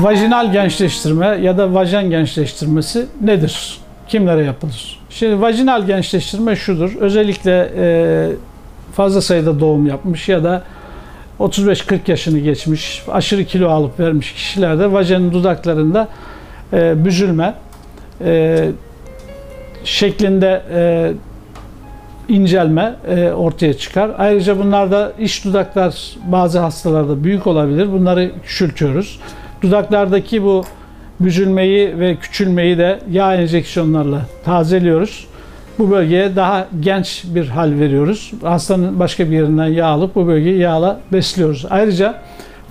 Vajinal gençleştirme ya da vajen gençleştirmesi nedir? Kimlere yapılır? Şimdi vajinal gençleştirme şudur. Özellikle e, fazla sayıda doğum yapmış ya da 35-40 yaşını geçmiş, aşırı kilo alıp vermiş kişilerde vajenin dudaklarında e, büzülme e, şeklinde e, incelme e, ortaya çıkar. Ayrıca bunlarda iç dudaklar bazı hastalarda büyük olabilir. Bunları küçültüyoruz. Dudaklardaki bu büzülmeyi ve küçülmeyi de yağ enjeksiyonlarla tazeliyoruz. Bu bölgeye daha genç bir hal veriyoruz. Hastanın başka bir yerinden yağ alıp bu bölgeyi yağla besliyoruz. Ayrıca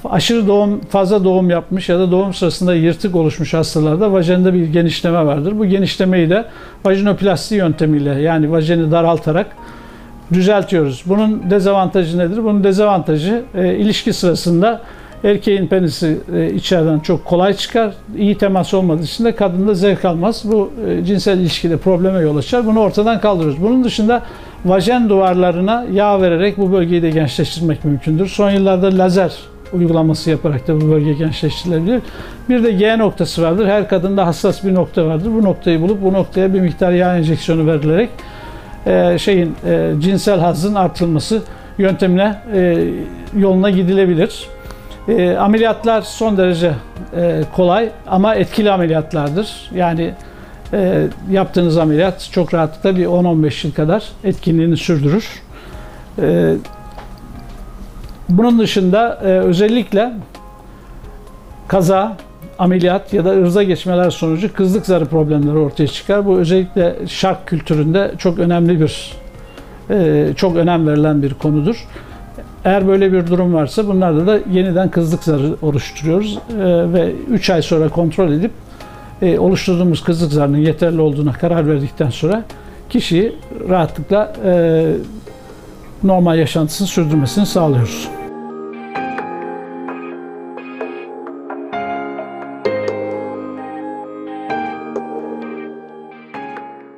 aşırı doğum, fazla doğum yapmış ya da doğum sırasında yırtık oluşmuş hastalarda vajende bir genişleme vardır. Bu genişlemeyi de vajinoplasti yöntemiyle yani vajeni daraltarak düzeltiyoruz. Bunun dezavantajı nedir? Bunun dezavantajı e, ilişki sırasında erkeğin penisi e, içeriden çok kolay çıkar. İyi temas olmadığı için de kadında zevk almaz. Bu e, cinsel ilişkide probleme yol açar. Bunu ortadan kaldırıyoruz. Bunun dışında vajen duvarlarına yağ vererek bu bölgeyi de gençleştirmek mümkündür. Son yıllarda lazer uygulaması yaparak da bu bölge gençleştirilebilir. Bir de G noktası vardır. Her kadında hassas bir nokta vardır. Bu noktayı bulup bu noktaya bir miktar yağ enjeksiyonu verilerek e, şeyin e, cinsel hazın artırılması yöntemine e, yoluna gidilebilir. E, ameliyatlar son derece e, kolay ama etkili ameliyatlardır. Yani e, yaptığınız ameliyat çok rahatlıkla bir 10-15 yıl kadar etkinliğini sürdürür. E, bunun dışında e, özellikle kaza, ameliyat ya da ırza geçmeler sonucu kızlık zarı problemleri ortaya çıkar. Bu özellikle şark kültüründe çok önemli bir, e, çok önem verilen bir konudur. Eğer böyle bir durum varsa bunlarda da yeniden kızlık zarı oluşturuyoruz e, ve 3 ay sonra kontrol edip e, oluşturduğumuz kızlık zarının yeterli olduğuna karar verdikten sonra kişiyi rahatlıkla e, normal yaşantısını sürdürmesini sağlıyoruz.